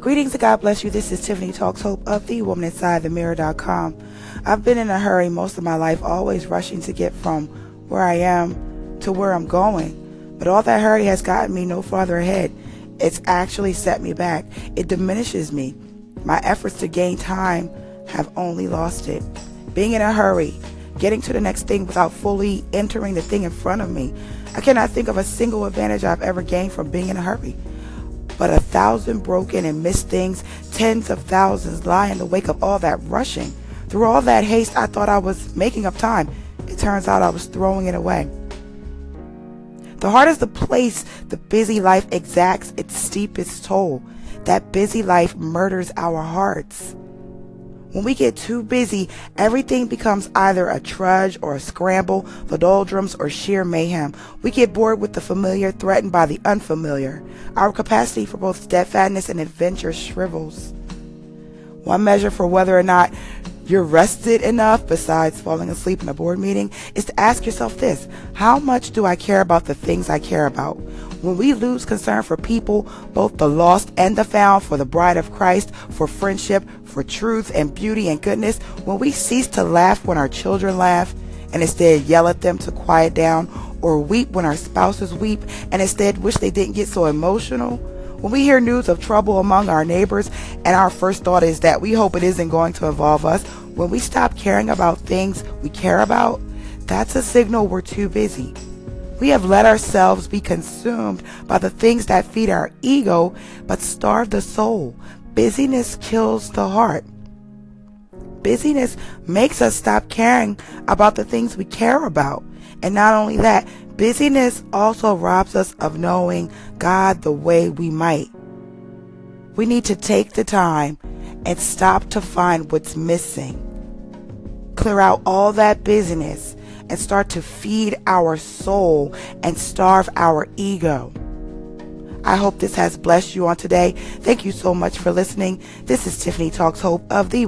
Greetings and God bless you. This is Tiffany Talks Hope of the Woman Inside the Mirror.com. I've been in a hurry most of my life, always rushing to get from where I am to where I'm going. But all that hurry has gotten me no farther ahead. It's actually set me back. It diminishes me. My efforts to gain time have only lost it. Being in a hurry, getting to the next thing without fully entering the thing in front of me. I cannot think of a single advantage I've ever gained from being in a hurry but a thousand broken and missed things, tens of thousands lie in the wake of all that rushing. Through all that haste, I thought I was making up time. It turns out I was throwing it away. The heart is the place the busy life exacts its steepest toll. That busy life murders our hearts. When we get too busy, everything becomes either a trudge or a scramble, the doldrums or sheer mayhem. We get bored with the familiar, threatened by the unfamiliar. Our capacity for both steadfastness and adventure shrivels. One measure for whether or not you're rested enough, besides falling asleep in a board meeting, is to ask yourself this How much do I care about the things I care about? When we lose concern for people, both the lost and the found, for the bride of Christ, for friendship, for truth and beauty and goodness, when we cease to laugh when our children laugh and instead yell at them to quiet down, or weep when our spouses weep and instead wish they didn't get so emotional, when we hear news of trouble among our neighbors and our first thought is that we hope it isn't going to involve us, when we stop caring about things we care about, that's a signal we're too busy. We have let ourselves be consumed by the things that feed our ego but starve the soul. Busyness kills the heart. Busyness makes us stop caring about the things we care about. And not only that, busyness also robs us of knowing God the way we might. We need to take the time and stop to find what's missing. Clear out all that busyness and start to feed our soul and starve our ego. I hope this has blessed you on today. Thank you so much for listening. This is Tiffany Talks Hope of the